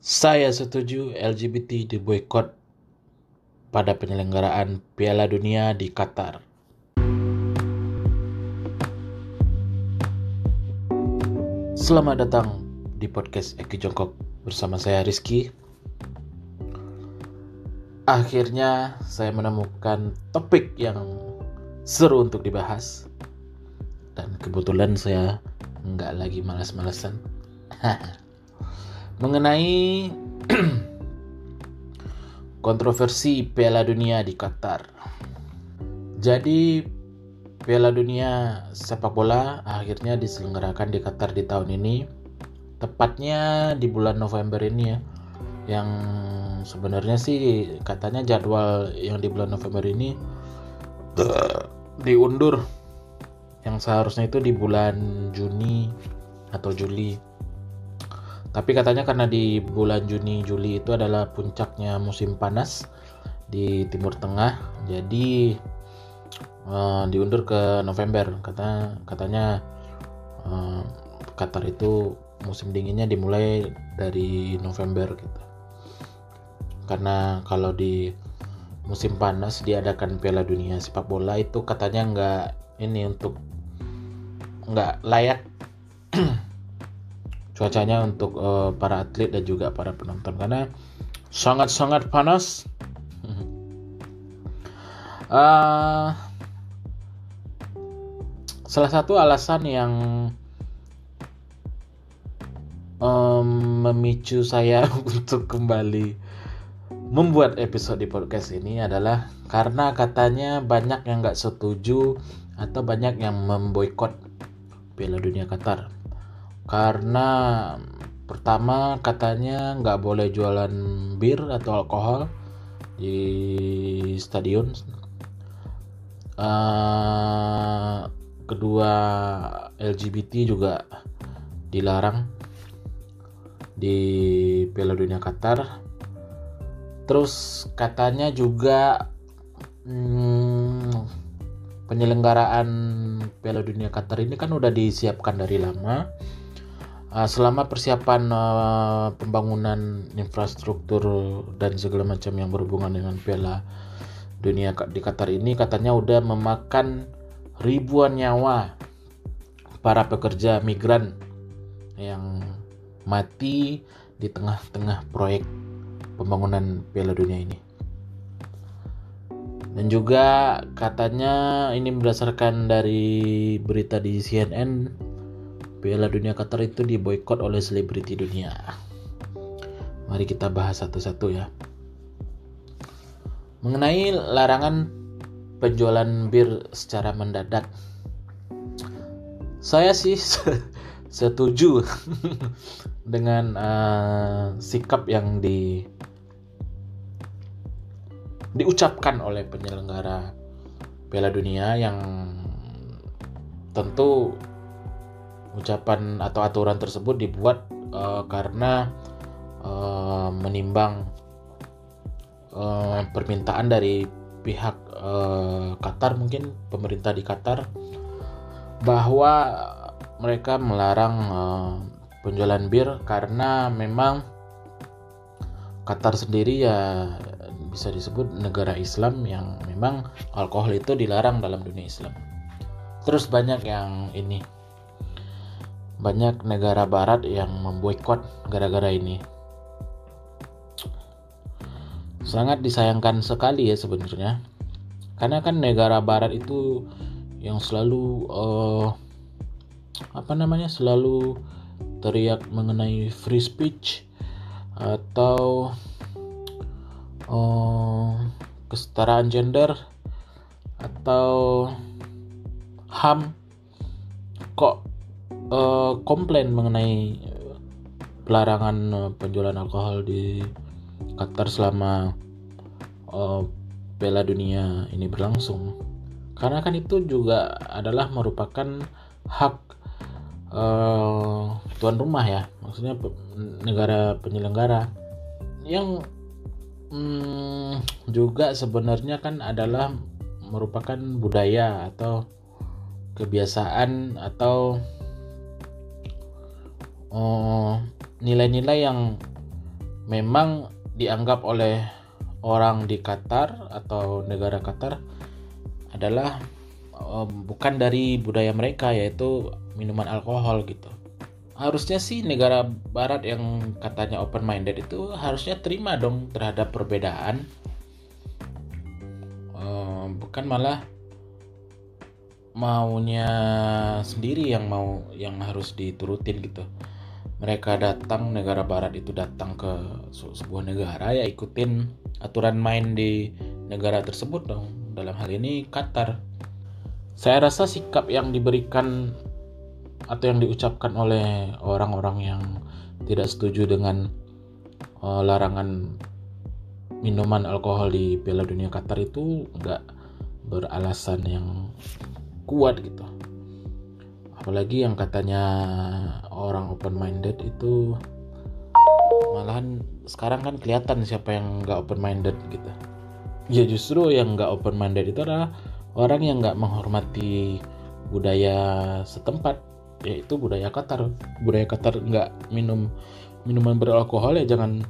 Saya setuju LGBT diboykot pada penyelenggaraan Piala Dunia di Qatar. Selamat datang di podcast Eki Jongkok bersama saya Rizky. Akhirnya saya menemukan topik yang seru untuk dibahas dan kebetulan saya nggak lagi malas-malasan. Mengenai kontroversi Piala Dunia di Qatar. Jadi Piala Dunia sepak bola akhirnya diselenggarakan di Qatar di tahun ini. Tepatnya di bulan November ini ya. Yang sebenarnya sih katanya jadwal yang di bulan November ini diundur. Yang seharusnya itu di bulan Juni atau Juli. Tapi katanya karena di bulan Juni Juli itu adalah puncaknya musim panas di Timur Tengah, jadi uh, diundur ke November. Kata katanya uh, Qatar itu musim dinginnya dimulai dari November gitu. Karena kalau di musim panas diadakan Piala Dunia sepak bola itu katanya nggak ini untuk nggak layak cuacanya untuk uh, para atlet dan juga para penonton karena sangat-sangat panas. uh, salah satu alasan yang um, memicu saya untuk kembali membuat episode di podcast ini adalah karena katanya banyak yang nggak setuju atau banyak yang memboikot Piala Dunia Qatar karena pertama katanya nggak boleh jualan bir atau alkohol di stadion. Uh, kedua LGBT juga dilarang di Piala Dunia Qatar. Terus katanya juga hmm, penyelenggaraan Piala Dunia Qatar ini kan udah disiapkan dari lama selama persiapan uh, pembangunan infrastruktur dan segala macam yang berhubungan dengan Piala Dunia di Qatar ini katanya udah memakan ribuan nyawa para pekerja migran yang mati di tengah-tengah proyek pembangunan Piala Dunia ini. Dan juga katanya ini berdasarkan dari berita di CNN Piala Dunia Qatar itu diboykot oleh selebriti dunia. Mari kita bahas satu-satu ya. Mengenai larangan penjualan bir secara mendadak. Saya sih setuju dengan uh, sikap yang di diucapkan oleh penyelenggara Piala Dunia yang tentu ucapan atau aturan tersebut dibuat uh, karena uh, menimbang uh, permintaan dari pihak uh, Qatar mungkin pemerintah di Qatar bahwa mereka melarang uh, penjualan bir karena memang Qatar sendiri ya bisa disebut negara Islam yang memang alkohol itu dilarang dalam dunia Islam. Terus banyak yang ini banyak negara barat yang memboikot gara-gara ini. Sangat disayangkan sekali ya sebenarnya. Karena kan negara barat itu yang selalu uh, apa namanya? selalu teriak mengenai free speech atau uh, kesetaraan gender atau HAM kok uh, komplain mengenai pelarangan uh, penjualan alkohol di Qatar selama uh, Piala Dunia ini berlangsung. Karena kan itu juga adalah merupakan hak uh, tuan rumah ya, maksudnya negara penyelenggara yang hmm, juga sebenarnya kan adalah merupakan budaya atau kebiasaan atau nilai-nilai yang memang dianggap oleh orang di Qatar atau negara Qatar adalah um, bukan dari budaya mereka yaitu minuman alkohol gitu. Harusnya sih negara barat yang katanya open minded itu harusnya terima dong terhadap perbedaan. Um, bukan malah maunya sendiri yang mau yang harus diturutin gitu mereka datang negara barat itu datang ke sebuah negara ya ikutin aturan main di negara tersebut dong. Dalam hal ini Qatar. Saya rasa sikap yang diberikan atau yang diucapkan oleh orang-orang yang tidak setuju dengan uh, larangan minuman alkohol di Piala Dunia Qatar itu nggak beralasan yang kuat gitu apalagi yang katanya orang open minded itu malahan sekarang kan kelihatan siapa yang nggak open minded gitu. Ya justru yang nggak open minded itu adalah orang yang nggak menghormati budaya setempat yaitu budaya Qatar. Budaya Qatar nggak minum minuman beralkohol ya jangan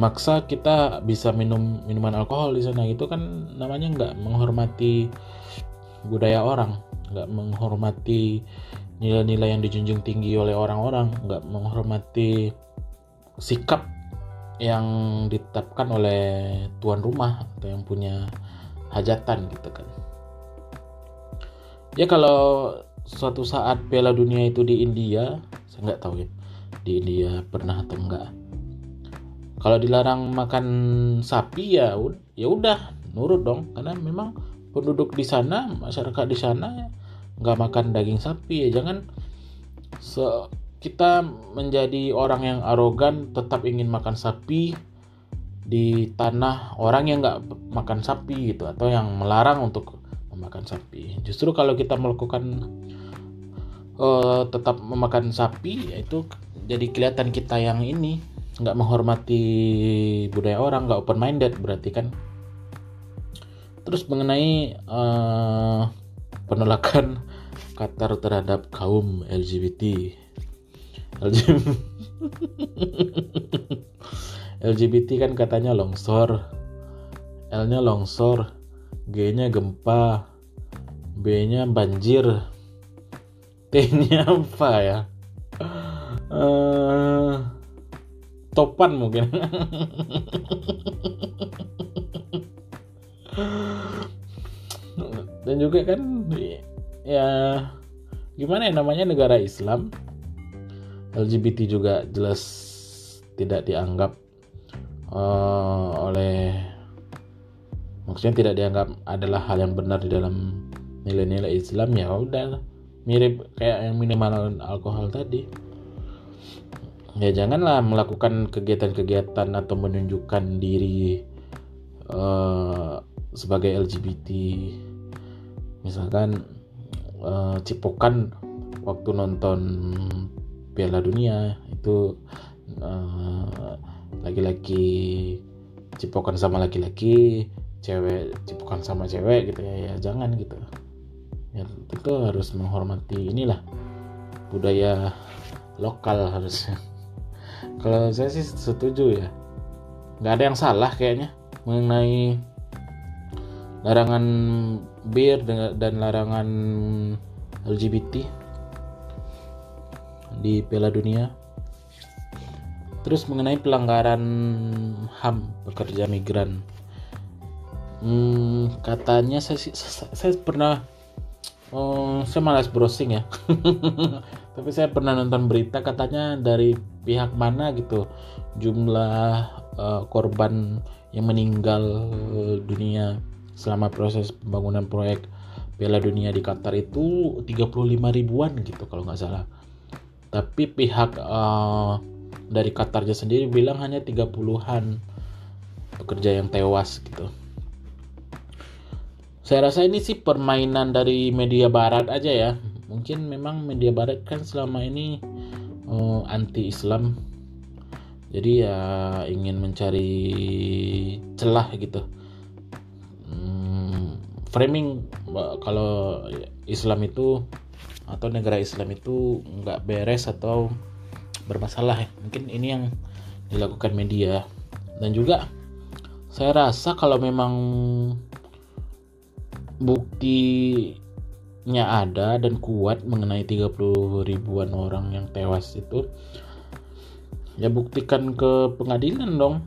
maksa kita bisa minum minuman alkohol di sana. Itu kan namanya nggak menghormati budaya orang nggak menghormati nilai-nilai yang dijunjung tinggi oleh orang-orang nggak menghormati sikap yang ditetapkan oleh tuan rumah atau yang punya hajatan gitu kan. Ya kalau suatu saat Piala Dunia itu di India saya nggak tahu ya di India pernah atau enggak kalau dilarang makan sapi ya ya udah nurut dong. Karena memang penduduk di sana masyarakat di sana nggak makan daging sapi ya. Jangan se kita menjadi orang yang arogan tetap ingin makan sapi di tanah orang yang nggak makan sapi gitu atau yang melarang untuk memakan sapi. Justru kalau kita melakukan uh, tetap memakan sapi itu jadi kelihatan kita yang ini nggak menghormati budaya orang nggak open minded berarti kan. Terus mengenai uh, penolakan Qatar terhadap kaum LGBT. LGBT kan katanya longsor, L-nya longsor, G-nya gempa, B-nya banjir, T-nya apa ya? Uh, topan mungkin. Dan juga kan ya gimana ya namanya negara Islam LGBT juga jelas tidak dianggap uh, oleh maksudnya tidak dianggap adalah hal yang benar di dalam nilai-nilai Islam ya udah mirip kayak yang minimal alkohol tadi. Ya janganlah melakukan kegiatan-kegiatan atau menunjukkan diri uh, sebagai LGBT misalkan uh, cipokan waktu nonton Piala Dunia itu uh, laki-laki cipokan sama laki-laki cewek cipokan sama cewek gitu ya ya jangan gitu. Ya tentu harus menghormati inilah budaya lokal harusnya. Kalau saya sih setuju ya. Nggak ada yang salah kayaknya mengenai larangan bir dan larangan LGBT di Piala Dunia. Terus mengenai pelanggaran HAM pekerja migran, hmm, katanya saya, saya, saya pernah, oh, saya malas browsing ya, tapi saya pernah nonton berita katanya dari pihak mana gitu jumlah uh, korban yang meninggal dunia selama proses pembangunan proyek Piala Dunia di Qatar itu 35 ribuan gitu kalau nggak salah. Tapi pihak uh, dari Qatarnya sendiri bilang hanya 30-an pekerja yang tewas gitu. Saya rasa ini sih permainan dari media barat aja ya. Mungkin memang media barat kan selama ini uh, anti Islam. Jadi ya ingin mencari celah gitu framing kalau Islam itu atau negara Islam itu nggak beres atau bermasalah ya. Mungkin ini yang dilakukan media. Dan juga saya rasa kalau memang buktinya ada dan kuat mengenai 30 ribuan orang yang tewas itu ya buktikan ke pengadilan dong.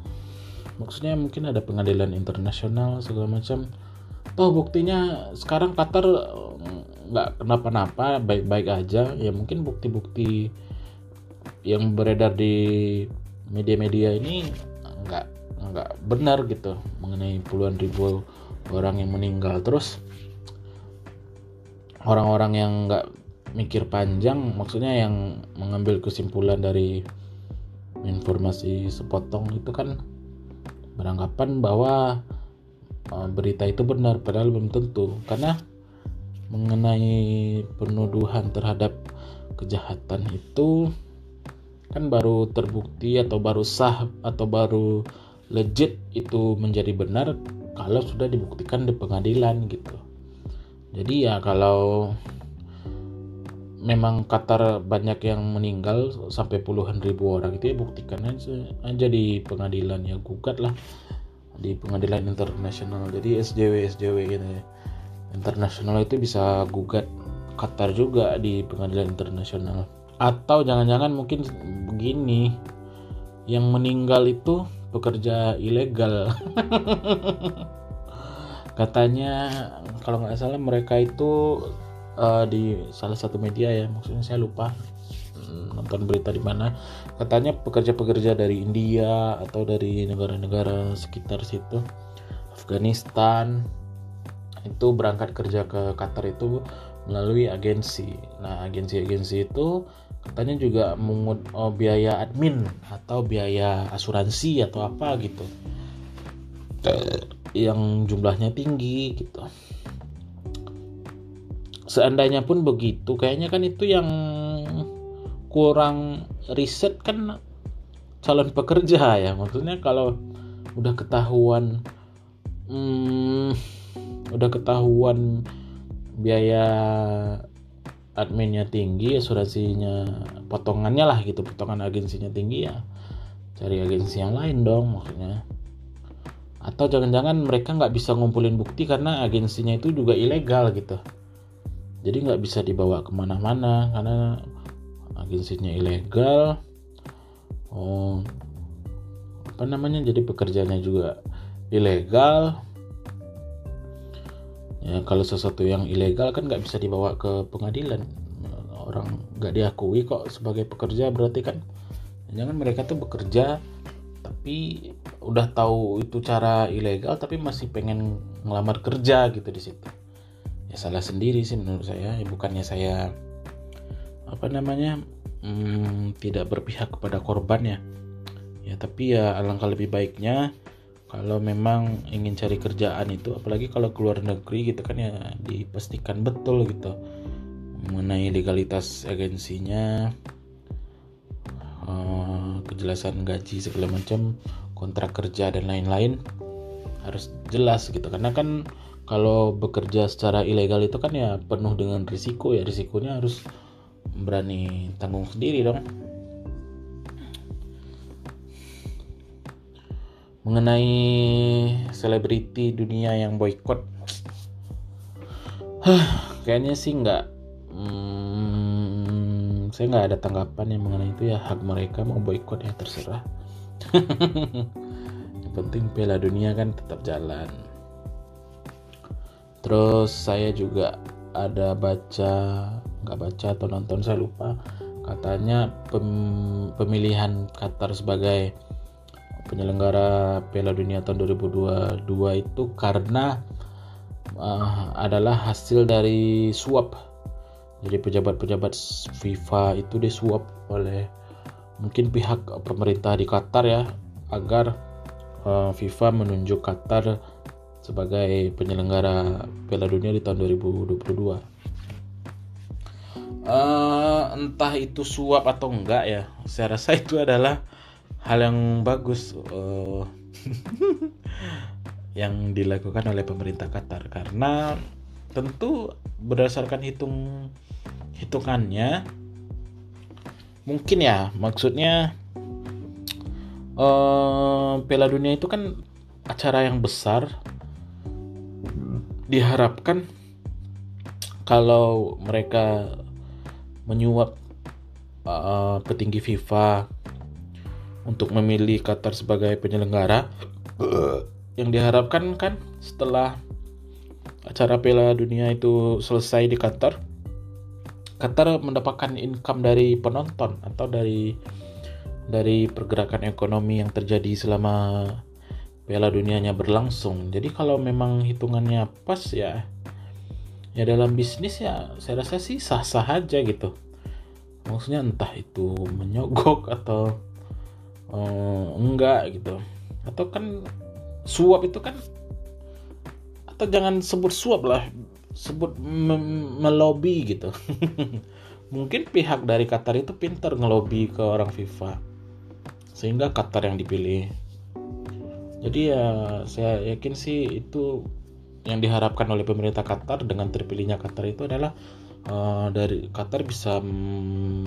Maksudnya mungkin ada pengadilan internasional segala macam toh buktinya sekarang Qatar nggak kenapa-napa baik-baik aja. Ya mungkin bukti-bukti yang beredar di media-media ini nggak nggak benar gitu mengenai puluhan ribu orang yang meninggal. Terus orang-orang yang nggak mikir panjang maksudnya yang mengambil kesimpulan dari informasi sepotong itu kan beranggapan bahwa uh, berita itu benar padahal belum tentu karena mengenai penuduhan terhadap kejahatan itu kan baru terbukti atau baru sah atau baru legit itu menjadi benar kalau sudah dibuktikan di pengadilan gitu. Jadi ya kalau memang Qatar banyak yang meninggal sampai puluhan ribu orang itu ya buktikan aja, aja di pengadilan ya gugat lah di pengadilan internasional. Jadi SJW SJW gitu ya. Internasional itu bisa gugat Qatar juga di pengadilan internasional. Atau jangan-jangan mungkin begini yang meninggal itu pekerja ilegal. Katanya kalau nggak salah mereka itu uh, di salah satu media ya maksudnya saya lupa nonton berita di mana katanya pekerja-pekerja dari India atau dari negara-negara sekitar situ Afghanistan itu berangkat kerja ke Qatar itu melalui agensi. Nah, agensi-agensi itu katanya juga mengut oh, biaya admin atau biaya asuransi atau apa gitu. Yang jumlahnya tinggi gitu seandainya pun begitu kayaknya kan itu yang kurang riset kan calon pekerja ya. Maksudnya kalau udah ketahuan hmm, udah ketahuan biaya adminnya tinggi asuransinya potongannya lah gitu potongan agensinya tinggi ya cari agensi yang lain dong maksudnya. Atau jangan-jangan mereka nggak bisa ngumpulin bukti karena agensinya itu juga ilegal gitu. Jadi nggak bisa dibawa ke mana-mana karena agensinya ilegal. Oh apa namanya? Jadi pekerjaannya juga ilegal. Ya kalau sesuatu yang ilegal kan nggak bisa dibawa ke pengadilan. Orang nggak diakui kok sebagai pekerja berarti kan. Jangan mereka tuh bekerja tapi udah tahu itu cara ilegal tapi masih pengen ngelamar kerja gitu di situ. Ya salah sendiri sih menurut saya. Ya, bukannya saya apa namanya hmm, tidak berpihak kepada korban ya. Ya tapi ya alangkah lebih baiknya kalau memang ingin cari kerjaan itu apalagi kalau keluar negeri gitu kan ya dipastikan betul gitu mengenai legalitas agensinya uh, kejelasan gaji segala macam kontrak kerja dan lain-lain harus jelas gitu. Karena kan kalau bekerja secara ilegal itu kan ya penuh dengan risiko ya risikonya harus berani tanggung sendiri dong. Mengenai selebriti dunia yang boykot kayaknya sih nggak hmm, saya nggak ada tanggapan yang mengenai itu ya. Hak mereka mau boykot ya terserah. Yang penting Piala Dunia kan tetap jalan. Terus saya juga ada baca nggak baca atau nonton saya lupa katanya pem, pemilihan Qatar sebagai penyelenggara Piala Dunia tahun 2022 itu karena uh, adalah hasil dari suap jadi pejabat-pejabat FIFA itu disuap oleh mungkin pihak pemerintah di Qatar ya agar uh, FIFA menunjuk Qatar sebagai penyelenggara Piala Dunia di tahun 2022. Uh, entah itu suap atau enggak ya, saya rasa itu adalah hal yang bagus uh, yang dilakukan oleh pemerintah Qatar. Karena tentu berdasarkan hitung hitungannya mungkin ya maksudnya uh, Piala Dunia itu kan acara yang besar. Diharapkan kalau mereka menyuap uh, petinggi FIFA untuk memilih Qatar sebagai penyelenggara yang diharapkan kan setelah acara Piala Dunia itu selesai di Qatar Qatar mendapatkan income dari penonton atau dari dari pergerakan ekonomi yang terjadi selama Piala Dunianya berlangsung. Jadi kalau memang hitungannya pas ya ya dalam bisnis ya saya rasa sih sah-sah aja gitu. Maksudnya entah itu menyogok atau uh, enggak gitu. Atau kan suap itu kan atau jangan sebut suap lah, sebut melobi gitu. Mungkin pihak dari Qatar itu pintar ngelobi ke orang FIFA sehingga Qatar yang dipilih jadi ya saya yakin sih itu yang diharapkan oleh pemerintah Qatar dengan terpilihnya Qatar itu adalah uh, dari Qatar bisa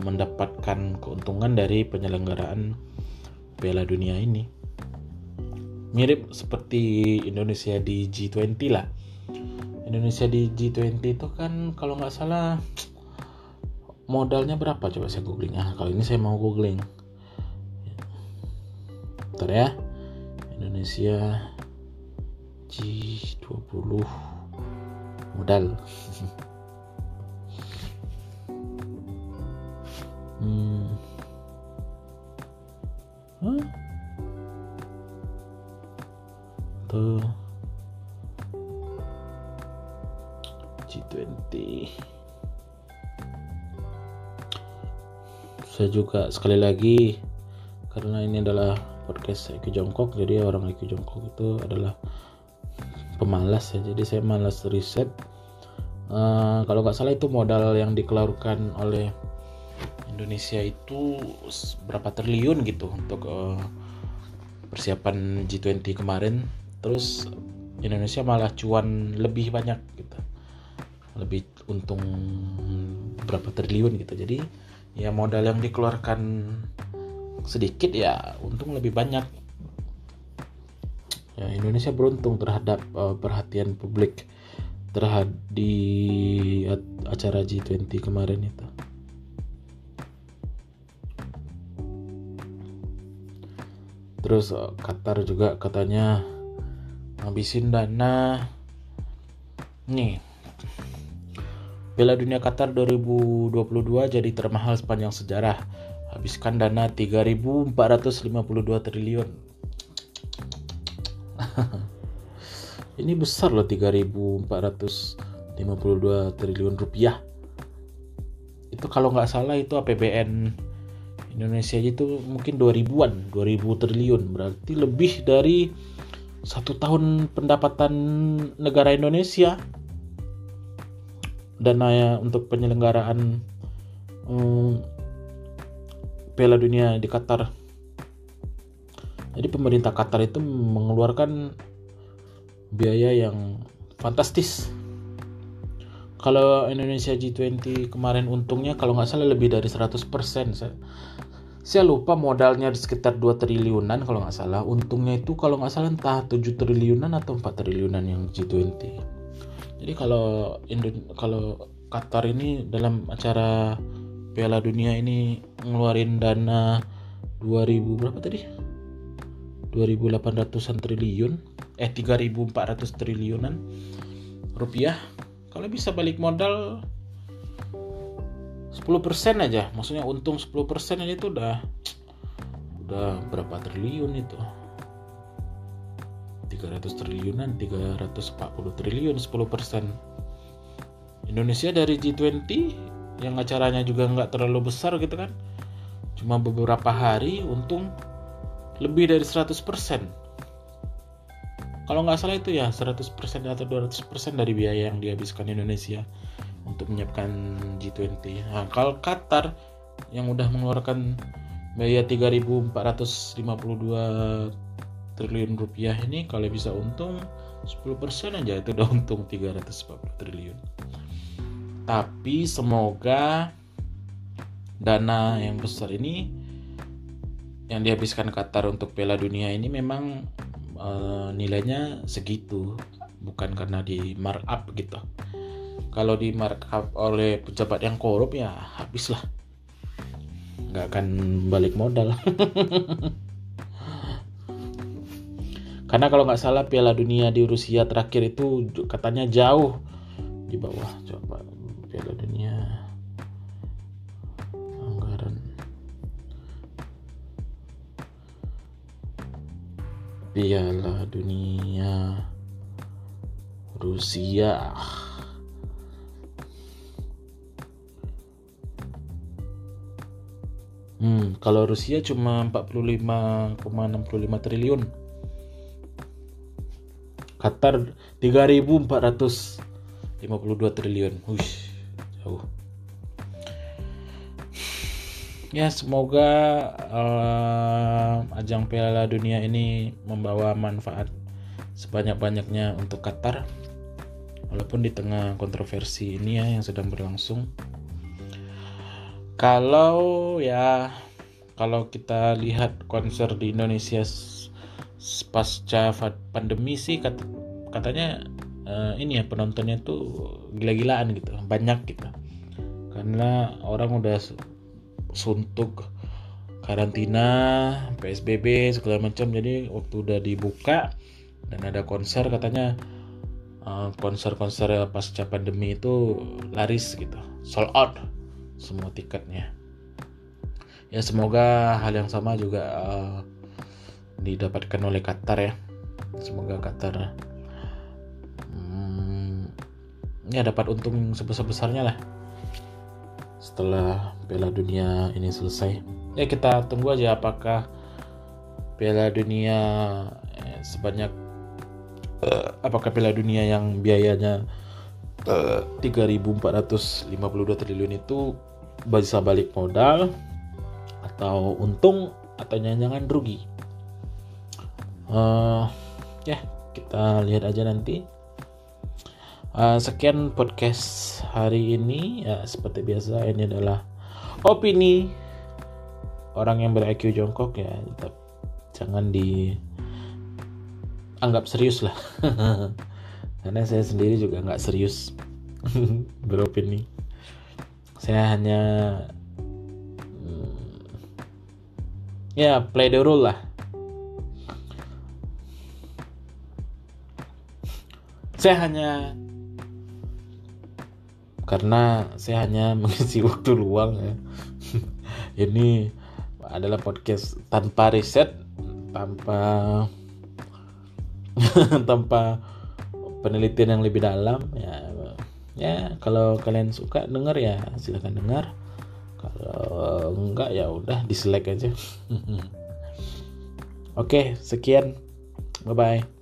mendapatkan keuntungan dari penyelenggaraan Piala Dunia ini. Mirip seperti Indonesia di G20 lah. Indonesia di G20 itu kan kalau nggak salah modalnya berapa? Coba saya googling. Ah kalau ini saya mau googling. Bentar ya. Indonesia G20 modal. hmm. Tuh. G20 saya juga sekali lagi karena ini adalah podcast IQ jongkok jadi orang IQ jongkok itu adalah pemalas ya. Jadi saya malas riset. Uh, kalau nggak salah itu modal yang dikeluarkan oleh Indonesia itu berapa triliun gitu untuk uh, persiapan G20 kemarin. Terus Indonesia malah cuan lebih banyak gitu. Lebih untung berapa triliun gitu. Jadi ya modal yang dikeluarkan sedikit ya untung lebih banyak ya Indonesia beruntung terhadap uh, perhatian publik terhadap di acara G20 kemarin itu. Terus uh, Qatar juga katanya ngabisin dana. Nih Piala Dunia Qatar 2022 jadi termahal sepanjang sejarah. Habiskan dana 3.452 triliun ini besar loh 3.452 triliun rupiah. Itu kalau nggak salah itu APBN Indonesia itu mungkin 2000-an 2000 triliun. Berarti lebih dari satu tahun pendapatan negara Indonesia. Dana untuk penyelenggaraan um, Piala Dunia di Qatar. Jadi pemerintah Qatar itu mengeluarkan biaya yang fantastis. Kalau Indonesia G20 kemarin untungnya kalau nggak salah lebih dari 100%. Saya, saya lupa modalnya di sekitar 2 triliunan kalau nggak salah. Untungnya itu kalau nggak salah entah 7 triliunan atau 4 triliunan yang G20. Jadi kalau Indo kalau Qatar ini dalam acara Piala Dunia ini ngeluarin dana 2000 berapa tadi? 2800-an triliun eh 3400 triliunan rupiah. Kalau bisa balik modal 10% aja. Maksudnya untung 10% aja itu udah udah berapa triliun itu? 300 triliunan 340 triliun 10% Indonesia dari G20 yang acaranya juga nggak terlalu besar gitu kan cuma beberapa hari untung lebih dari 100% kalau nggak salah itu ya 100% atau 200% dari biaya yang dihabiskan Indonesia untuk menyiapkan G20 nah, kalau Qatar yang udah mengeluarkan biaya 3.452 triliun rupiah ini kalau bisa untung 10% aja itu udah untung 340 triliun. Tapi semoga dana yang besar ini yang dihabiskan Qatar untuk Piala Dunia ini memang uh, nilainya segitu bukan karena di markup gitu. Kalau di markup oleh pejabat yang korup ya habislah. Nggak akan balik modal. Karena kalau nggak salah Piala Dunia di Rusia terakhir itu katanya jauh di bawah coba Piala Dunia Piala Dunia Rusia Hmm, kalau Rusia cuma 45,65 triliun. Qatar 3.452 triliun. Hush, jauh ya semoga uh, ajang Piala Dunia ini membawa manfaat sebanyak-banyaknya untuk Qatar. Walaupun di tengah kontroversi ini ya yang sedang berlangsung. Kalau ya kalau kita lihat konser di Indonesia pasca pandemi sih kat, katanya uh, ini ya penontonnya tuh gila-gilaan gitu banyak gitu. Karena orang udah suntuk karantina PSBB segala macam. Jadi waktu udah dibuka dan ada konser katanya eh, konser-konser pasca pandemi itu laris gitu. Sold out semua tiketnya. Ya semoga hal yang sama juga uh, didapatkan oleh Qatar ya. Semoga Qatar hmm, ya dapat untung sebesar besarnya lah setelah Piala Dunia ini selesai. Ya kita tunggu aja apakah Piala Dunia eh, sebanyak uh, apakah Piala Dunia yang biayanya eh, 3.452 triliun itu bisa balik modal atau untung atau jangan-jangan rugi. Uh, ya kita lihat aja nanti. Uh, sekian podcast hari ini. Ya seperti biasa ini adalah opini orang yang ber-IQ jongkok ya. Tetap jangan di anggap serius lah. Karena saya sendiri juga nggak serius beropini. Saya hanya hmm, ya play the rule lah. Saya hanya karena saya hanya mengisi waktu luang ya. ini adalah podcast tanpa riset tanpa tanpa penelitian yang lebih dalam ya. Ya kalau kalian suka dengar ya silahkan dengar kalau enggak ya udah dislike aja. Oke sekian. Bye bye